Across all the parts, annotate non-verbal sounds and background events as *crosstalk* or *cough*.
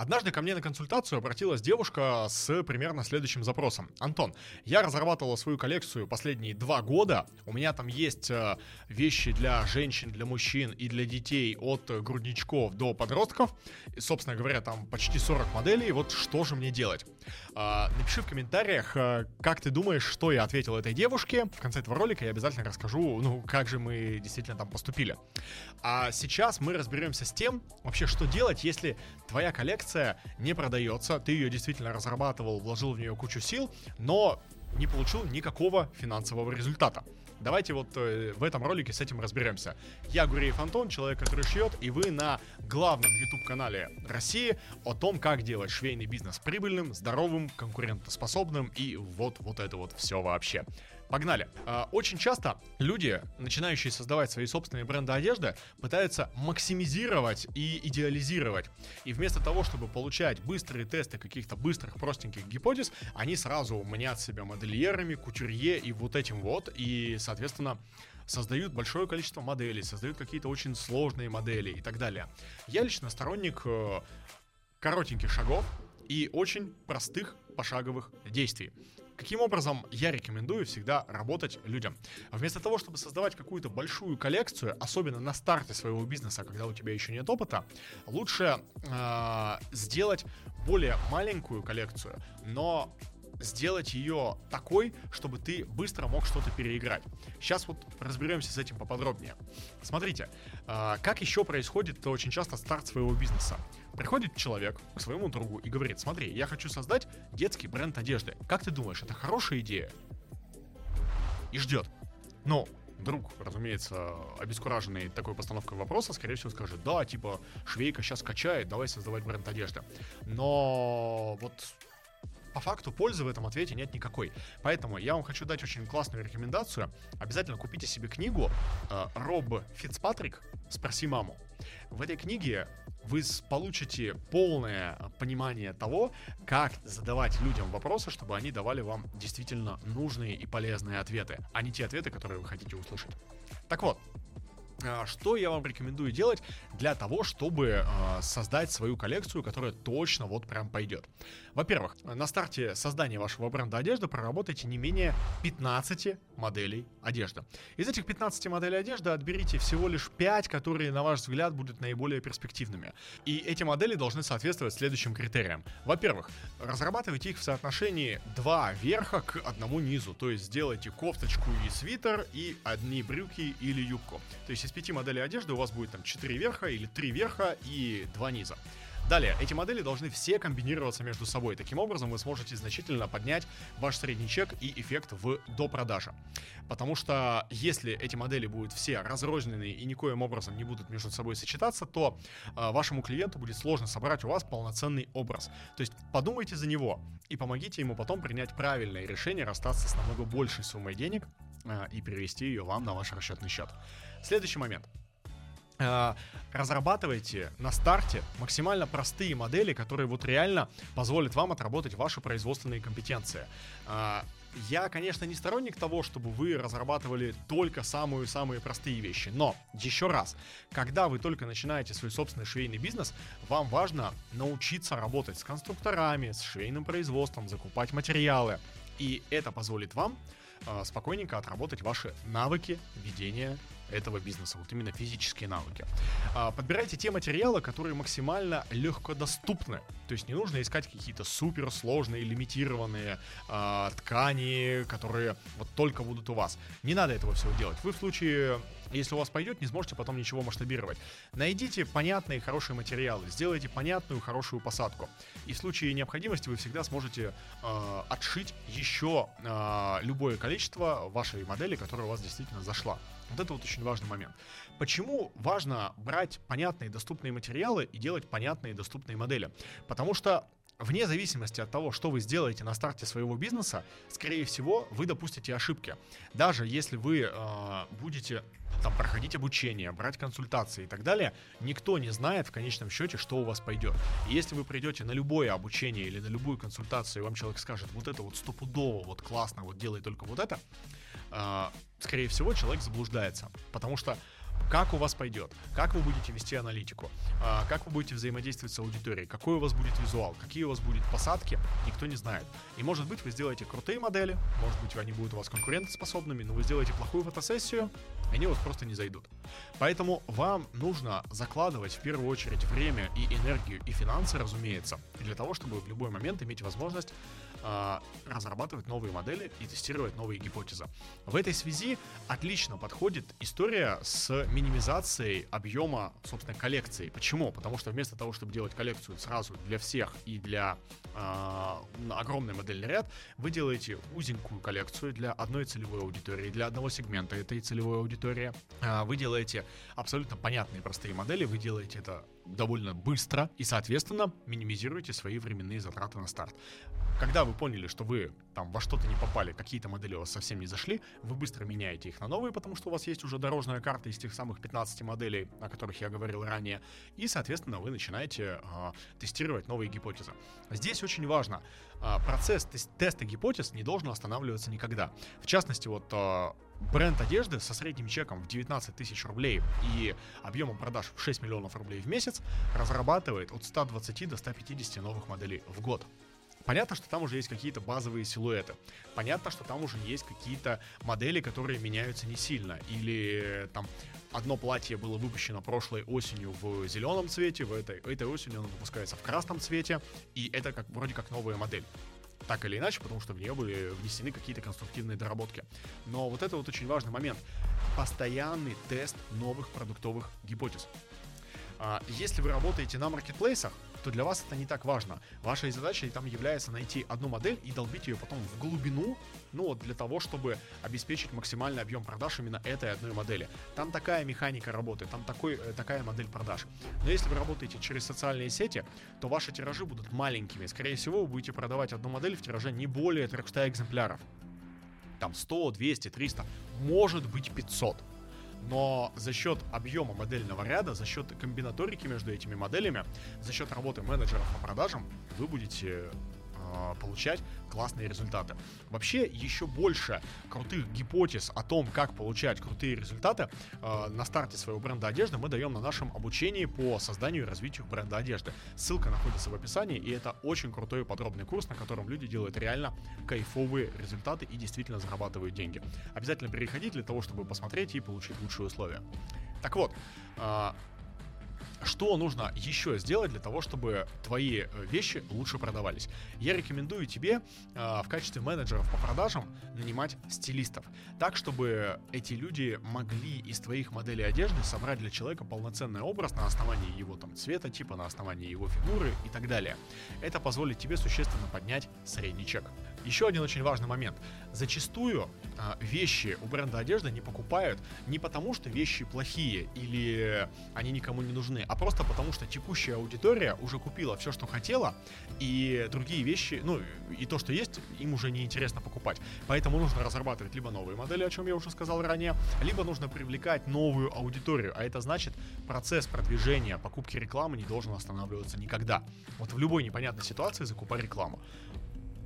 Однажды ко мне на консультацию обратилась девушка с примерно следующим запросом. Антон, я разрабатывала свою коллекцию последние два года. У меня там есть э, вещи для женщин, для мужчин и для детей от грудничков до подростков. И, собственно говоря, там почти 40 моделей. Вот что же мне делать? Э, напиши в комментариях, э, как ты думаешь, что я ответил этой девушке. В конце этого ролика я обязательно расскажу, ну, как же мы действительно там поступили. А сейчас мы разберемся с тем, вообще, что делать, если твоя коллекция не продается, ты ее действительно разрабатывал, вложил в нее кучу сил, но не получил никакого финансового результата. Давайте вот э, в этом ролике с этим разберемся. Я Гуреев Антон, человек, который шьет, и вы на главном YouTube-канале России о том, как делать швейный бизнес прибыльным, здоровым, конкурентоспособным и вот, вот это вот все вообще. Погнали. А, очень часто люди, начинающие создавать свои собственные бренды одежды, пытаются максимизировать и идеализировать. И вместо того, чтобы получать быстрые тесты каких-то быстрых, простеньких гипотез, они сразу мнят себя модельерами, кутюрье и вот этим вот. И, соответственно, создают большое количество моделей, создают какие-то очень сложные модели и так далее. Я лично сторонник э, коротеньких шагов и очень простых пошаговых действий. Каким образом я рекомендую всегда работать людям? Вместо того, чтобы создавать какую-то большую коллекцию, особенно на старте своего бизнеса, когда у тебя еще нет опыта, лучше э, сделать более маленькую коллекцию, но сделать ее такой, чтобы ты быстро мог что-то переиграть. Сейчас вот разберемся с этим поподробнее. Смотрите, а, как еще происходит очень часто старт своего бизнеса. Приходит человек к своему другу и говорит, смотри, я хочу создать детский бренд одежды. Как ты думаешь, это хорошая идея? И ждет. Но друг, разумеется, обескураженный такой постановкой вопроса, скорее всего, скажет, да, типа, швейка сейчас качает, давай создавать бренд одежды. Но вот по факту пользы в этом ответе нет никакой. Поэтому я вам хочу дать очень классную рекомендацию. Обязательно купите себе книгу э, Роб Фицпатрик «Спроси маму». В этой книге вы получите полное понимание того, как задавать людям вопросы, чтобы они давали вам действительно нужные и полезные ответы, а не те ответы, которые вы хотите услышать. Так вот, что я вам рекомендую делать для того, чтобы э, создать свою коллекцию, которая точно вот прям пойдет? Во-первых, на старте создания вашего бренда одежды проработайте не менее 15 моделей одежды. Из этих 15 моделей одежды отберите всего лишь 5, которые, на ваш взгляд, будут наиболее перспективными. И эти модели должны соответствовать следующим критериям. Во-первых, разрабатывайте их в соотношении 2 верха к одному низу. То есть сделайте кофточку и свитер и одни брюки или юбку. То есть из пяти моделей одежды у вас будет там 4 верха или 3 верха и 2 низа. Далее, эти модели должны все комбинироваться между собой. Таким образом, вы сможете значительно поднять ваш средний чек и эффект в до продажи. Потому что если эти модели будут все разрозненные и никоим образом не будут между собой сочетаться, то э, вашему клиенту будет сложно собрать у вас полноценный образ. То есть подумайте за него и помогите ему потом принять правильное решение расстаться с намного большей суммой денег э, и перевести ее вам на ваш расчетный счет. Следующий момент. Э, разрабатывайте на старте максимально простые модели, которые вот реально позволят вам отработать ваши производственные компетенции. Э, я, конечно, не сторонник того, чтобы вы разрабатывали только самые-самые простые вещи, но еще раз, когда вы только начинаете свой собственный швейный бизнес, вам важно научиться работать с конструкторами, с швейным производством, закупать материалы, и это позволит вам э, спокойненько отработать ваши навыки ведения этого бизнеса, вот именно физические навыки. А, подбирайте те материалы, которые максимально легкодоступны. То есть не нужно искать какие-то суперсложные, лимитированные а, ткани, которые вот только будут у вас. Не надо этого всего делать. Вы в случае если у вас пойдет, не сможете потом ничего масштабировать. Найдите понятные хорошие материалы, сделайте понятную хорошую посадку. И в случае необходимости вы всегда сможете э, отшить еще э, любое количество вашей модели, которая у вас действительно зашла. Вот это вот очень важный момент. Почему важно брать понятные доступные материалы и делать понятные доступные модели? Потому что вне зависимости от того, что вы сделаете на старте своего бизнеса, скорее всего, вы допустите ошибки. Даже если вы э, будете там проходить обучение, брать консультации и так далее, никто не знает в конечном счете, что у вас пойдет. И если вы придете на любое обучение или на любую консультацию, и вам человек скажет, вот это вот стопудово, вот классно, вот делай только вот это, э, скорее всего, человек заблуждается. Потому что как у вас пойдет, как вы будете вести аналитику, а, как вы будете взаимодействовать с аудиторией, какой у вас будет визуал, какие у вас будут посадки, никто не знает. И может быть вы сделаете крутые модели, может быть они будут у вас конкурентоспособными, но вы сделаете плохую фотосессию, они вас просто не зайдут. Поэтому вам нужно закладывать в первую очередь время и энергию и финансы, разумеется, для того, чтобы в любой момент иметь возможность э, разрабатывать новые модели и тестировать новые гипотезы. В этой связи отлично подходит история с минимизацией объема, собственно, коллекции. Почему? Потому что вместо того, чтобы делать коллекцию сразу для всех и для э, огромный модельный ряд, вы делаете узенькую коллекцию для одной целевой аудитории, для одного сегмента этой целевой аудитории. Э, вы делаете абсолютно понятные простые модели, вы делаете это довольно быстро и, соответственно, минимизируете свои временные затраты на старт. Когда вы поняли, что вы там во что-то не попали, какие-то модели у вас совсем не зашли, вы быстро меняете их на новые, потому что у вас есть уже дорожная карта из тех самых 15 моделей, о которых я говорил ранее, и, соответственно, вы начинаете э, тестировать новые гипотезы. Здесь очень важно, э, процесс теста гипотез не должен останавливаться никогда. В частности, вот э, бренд одежды со средним чеком в 19 тысяч рублей и объемом продаж в 6 миллионов рублей в месяц разрабатывает от 120 до 150 новых моделей в год. Понятно, что там уже есть какие-то базовые силуэты. Понятно, что там уже есть какие-то модели, которые меняются не сильно. Или там одно платье было выпущено прошлой осенью в зеленом цвете, в этой, этой осенью оно выпускается в красном цвете, и это как, вроде как новая модель так или иначе, потому что в нее были внесены какие-то конструктивные доработки. Но вот это вот очень важный момент. Постоянный тест новых продуктовых гипотез. А, если вы работаете на маркетплейсах, то для вас это не так важно. Вашей задачей там является найти одну модель и долбить ее потом в глубину, ну вот для того, чтобы обеспечить максимальный объем продаж именно этой одной модели. Там такая механика работы, там такой, э, такая модель продаж. Но если вы работаете через социальные сети, то ваши тиражи будут маленькими. Скорее всего, вы будете продавать одну модель в тираже не более 300 экземпляров. Там 100, 200, 300, может быть 500 но за счет объема модельного ряда, за счет комбинаторики между этими моделями, за счет работы менеджеров по продажам вы будете получать классные результаты. Вообще, еще больше крутых гипотез о том, как получать крутые результаты э, на старте своего бренда одежды мы даем на нашем обучении по созданию и развитию бренда одежды. Ссылка находится в описании, и это очень крутой и подробный курс, на котором люди делают реально кайфовые результаты и действительно зарабатывают деньги. Обязательно переходите для того, чтобы посмотреть и получить лучшие условия. Так вот, э, что нужно еще сделать для того, чтобы твои э, вещи лучше продавались? Я рекомендую тебе э, в качестве менеджеров по продажам нанимать стилистов, так чтобы эти люди могли из твоих моделей одежды собрать для человека полноценный образ на основании его там цвета, типа на основании его фигуры и так далее. Это позволит тебе существенно поднять средний чек. Еще один очень важный момент. Зачастую э, вещи у бренда одежды не покупают не потому, что вещи плохие или они никому не нужны, а просто потому, что текущая аудитория уже купила все, что хотела, и другие вещи, ну, и то, что есть, им уже не интересно покупать. Поэтому нужно разрабатывать либо новые модели, о чем я уже сказал ранее, либо нужно привлекать новую аудиторию, а это значит, процесс продвижения, покупки рекламы не должен останавливаться никогда. Вот в любой непонятной ситуации закупай рекламу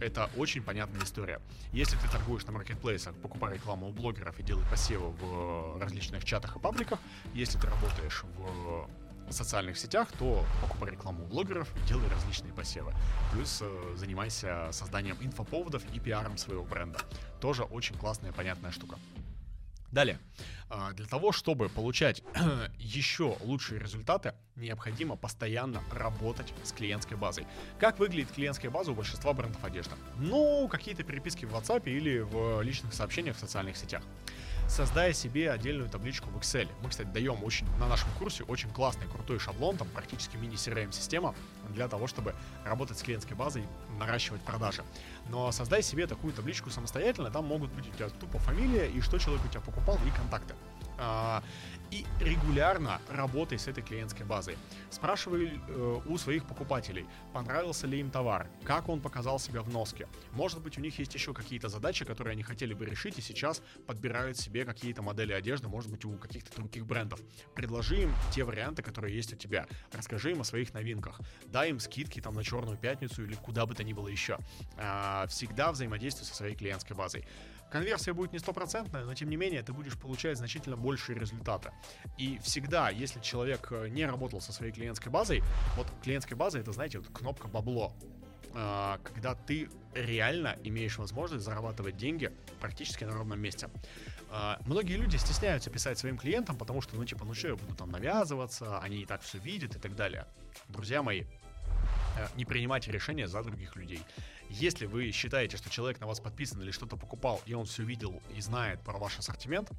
это очень понятная история. Если ты торгуешь на маркетплейсах, покупай рекламу у блогеров и делай посевы в различных чатах и пабликах, если ты работаешь в социальных сетях, то покупай рекламу у блогеров и делай различные посевы. Плюс э, занимайся созданием инфоповодов и пиаром своего бренда. Тоже очень классная, понятная штука. Далее. А, для того, чтобы получать *clears throat* еще лучшие результаты, необходимо постоянно работать с клиентской базой. Как выглядит клиентская база у большинства брендов одежды? Ну, какие-то переписки в WhatsApp или в личных сообщениях в социальных сетях создая себе отдельную табличку в Excel. Мы, кстати, даем очень на нашем курсе очень классный, крутой шаблон, там практически мини-CRM-система для того, чтобы работать с клиентской базой, наращивать продажи. Но создай себе такую табличку самостоятельно, там могут быть у тебя тупо фамилия и что человек у тебя покупал и контакты. А, и регулярно работай с этой клиентской базой. Спрашивай э, у своих покупателей, понравился ли им товар, как он показал себя в носке. Может быть, у них есть еще какие-то задачи, которые они хотели бы решить, и сейчас подбирают себе какие-то модели одежды, может быть, у каких-то других брендов. Предложи им те варианты, которые есть у тебя. Расскажи им о своих новинках. Дай им скидки там на Черную пятницу или куда бы то ни было еще. А, всегда взаимодействуй со своей клиентской базой Конверсия будет не стопроцентная, но тем не менее ты будешь получать значительно большие результаты. И всегда, если человек э, не работал со своей клиентской базой, вот клиентская база это, знаете, вот кнопка бабло. А, когда ты реально имеешь возможность зарабатывать деньги практически на ровном месте. А, многие люди стесняются писать своим клиентам, потому что, ну, типа, ну что, я буду там навязываться, они и так все видят и так далее. Друзья мои, не принимайте решения за других людей. Если вы считаете, что человек на вас подписан или что-то покупал, и он все видел и знает про ваш ассортимент,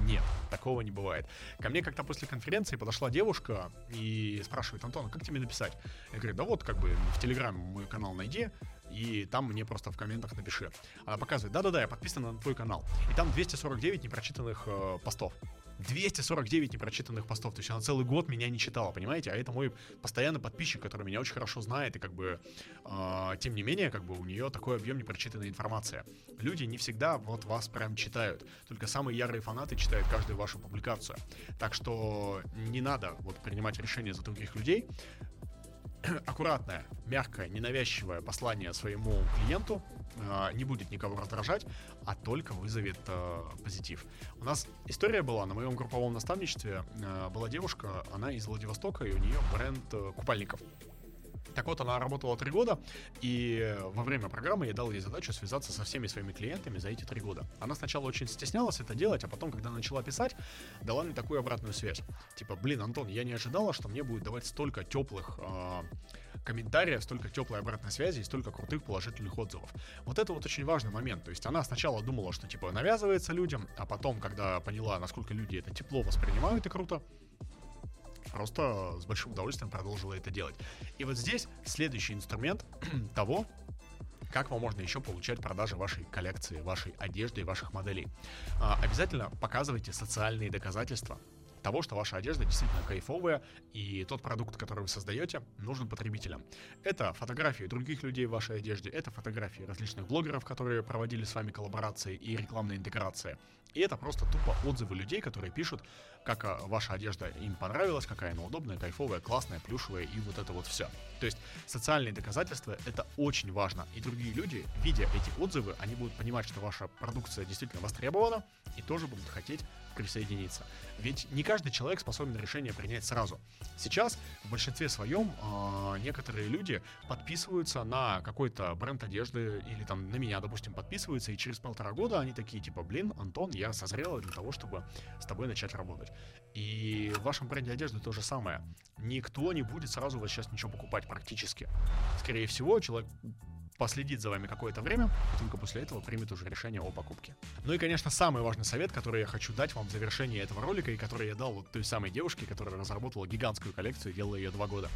нет, такого не бывает. Ко мне как-то после конференции подошла девушка и спрашивает, Антон, а как тебе написать? Я говорю, да вот, как бы в Телеграме мой канал найди, и там мне просто в комментах напиши. Она показывает, да-да-да, я подписана на твой канал. И там 249 непрочитанных э, постов. 249 непрочитанных постов. То есть она целый год меня не читала, понимаете? А это мой постоянный подписчик, который меня очень хорошо знает. И как бы, э, тем не менее, как бы у нее такой объем непрочитанной информации. Люди не всегда вот вас прям читают. Только самые ярые фанаты читают каждую вашу публикацию. Так что не надо вот принимать решения за других людей. *clears throat* аккуратное, мягкое, ненавязчивое послание своему клиенту э, не будет никого раздражать, а только вызовет э, позитив. У нас история была на моем групповом наставничестве. Э, была девушка, она из Владивостока, и у нее бренд э, купальников. Так вот, она работала три года, и во время программы я дал ей задачу связаться со всеми своими клиентами за эти три года. Она сначала очень стеснялась это делать, а потом, когда начала писать, дала мне такую обратную связь. Типа, блин, Антон, я не ожидала, что мне будет давать столько теплых э, комментариев, столько теплой обратной связи и столько крутых положительных отзывов. Вот это вот очень важный момент. То есть она сначала думала, что типа навязывается людям, а потом, когда поняла, насколько люди это тепло воспринимают и круто, просто с большим удовольствием продолжила это делать. И вот здесь следующий инструмент *clears throat* того, как вам можно еще получать продажи вашей коллекции, вашей одежды и ваших моделей. А, обязательно показывайте социальные доказательства того, что ваша одежда действительно кайфовая, и тот продукт, который вы создаете, нужен потребителям. Это фотографии других людей в вашей одежде, это фотографии различных блогеров, которые проводили с вами коллаборации и рекламные интеграции. И это просто тупо отзывы людей, которые пишут, как а, ваша одежда им понравилась, какая она удобная, кайфовая, классная, плюшевая и вот это вот все. То есть социальные доказательства это очень важно. И другие люди, видя эти отзывы, они будут понимать, что ваша продукция действительно востребована и тоже будут хотеть присоединиться. Ведь не каждый человек способен решение принять сразу. Сейчас в большинстве своем э, некоторые люди подписываются на какой-то бренд одежды или там на меня, допустим, подписываются, и через полтора года они такие типа, блин, Антон, я созрела для того, чтобы с тобой начать работать. И в вашем бренде одежды то же самое. Никто не будет сразу вас сейчас ничего покупать практически. Скорее всего, человек последит за вами какое-то время, и только после этого примет уже решение о покупке. Ну и, конечно, самый важный совет, который я хочу дать вам в завершении этого ролика, и который я дал вот той самой девушке, которая разработала гигантскую коллекцию и делала ее два года.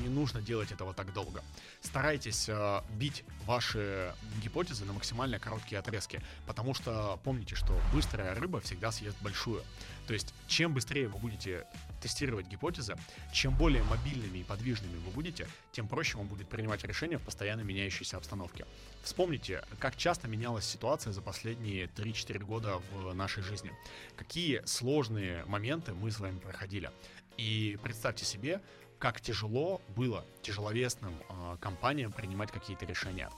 Не нужно делать этого так долго. Старайтесь э, бить ваши гипотезы на максимально короткие отрезки, потому что помните, что быстрая рыба всегда съест большую. То есть, чем быстрее вы будете тестировать гипотезы, чем более мобильными и подвижными вы будете, тем проще вам будет принимать решения в постоянно меняющейся обстановке. Вспомните, как часто менялась ситуация за последние 3-4 года в нашей жизни. Какие сложные моменты мы с вами проходили. И представьте себе, как тяжело было тяжеловесным э, компаниям принимать какие-то решения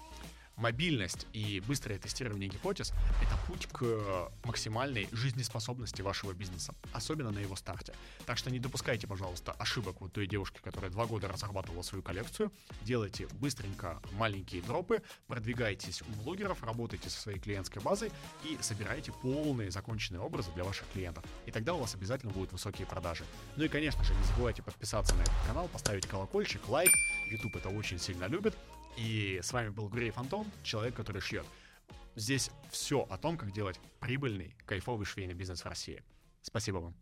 мобильность и быстрое тестирование гипотез — это путь к максимальной жизнеспособности вашего бизнеса, особенно на его старте. Так что не допускайте, пожалуйста, ошибок вот той девушки, которая два года разрабатывала свою коллекцию. Делайте быстренько маленькие дропы, продвигайтесь у блогеров, работайте со своей клиентской базой и собирайте полные законченные образы для ваших клиентов. И тогда у вас обязательно будут высокие продажи. Ну и, конечно же, не забывайте подписаться на этот канал, поставить колокольчик, лайк. YouTube это очень сильно любит. И с вами был Грей Антон, человек, который шьет. Здесь все о том, как делать прибыльный, кайфовый швейный бизнес в России. Спасибо вам.